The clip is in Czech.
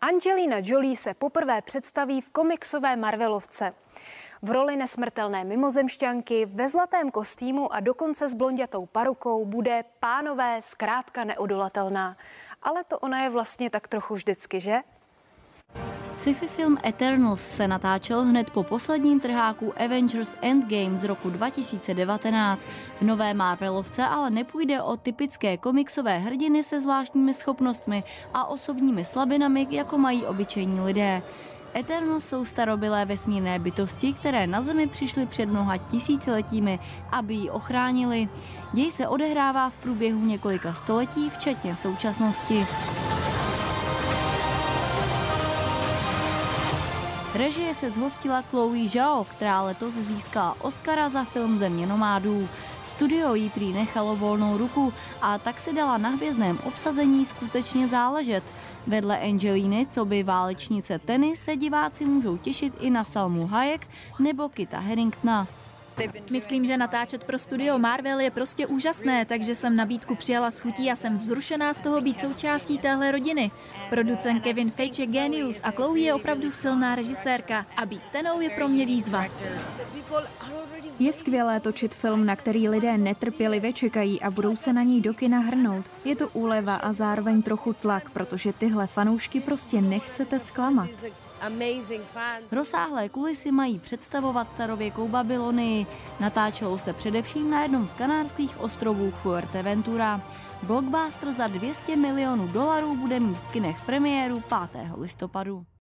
Angelina Jolie se poprvé představí v komiksové Marvelovce. V roli nesmrtelné mimozemšťanky, ve zlatém kostýmu a dokonce s blondětou parukou bude pánové zkrátka neodolatelná. Ale to ona je vlastně tak trochu vždycky, že? Sci-fi film Eternals se natáčel hned po posledním trháku Avengers Endgame z roku 2019. V nové Marvelovce ale nepůjde o typické komiksové hrdiny se zvláštními schopnostmi a osobními slabinami, jako mají obyčejní lidé. Eternals jsou starobylé vesmírné bytosti, které na Zemi přišly před mnoha tisíciletími, aby ji ochránili. Děj se odehrává v průběhu několika století, včetně současnosti. Režie se zhostila Chloe Zhao, která letos získala Oscara za film Země nomádů. Studio jí prý nechalo volnou ruku a tak si dala na hvězdném obsazení skutečně záležet. Vedle Angeliny, co by válečnice Tenny, se diváci můžou těšit i na Salmu Hayek nebo Kita Harringtona. Myslím, že natáčet pro studio Marvel je prostě úžasné, takže jsem nabídku přijala s chutí a jsem vzrušená z toho být součástí téhle rodiny. Producent Kevin Feige je genius a Chloe je opravdu silná režisérka a být tenou je pro mě výzva. Je skvělé točit film, na který lidé netrpělivě čekají a budou se na něj do kina hrnout. Je to úleva a zároveň trochu tlak, protože tyhle fanoušky prostě nechcete zklamat. Rozsáhlé kulisy mají představovat starověkou Babylonii. Natáčelo se především na jednom z kanárských ostrovů Fuerteventura. Blockbuster za 200 milionů dolarů bude mít v kinech premiéru 5. listopadu.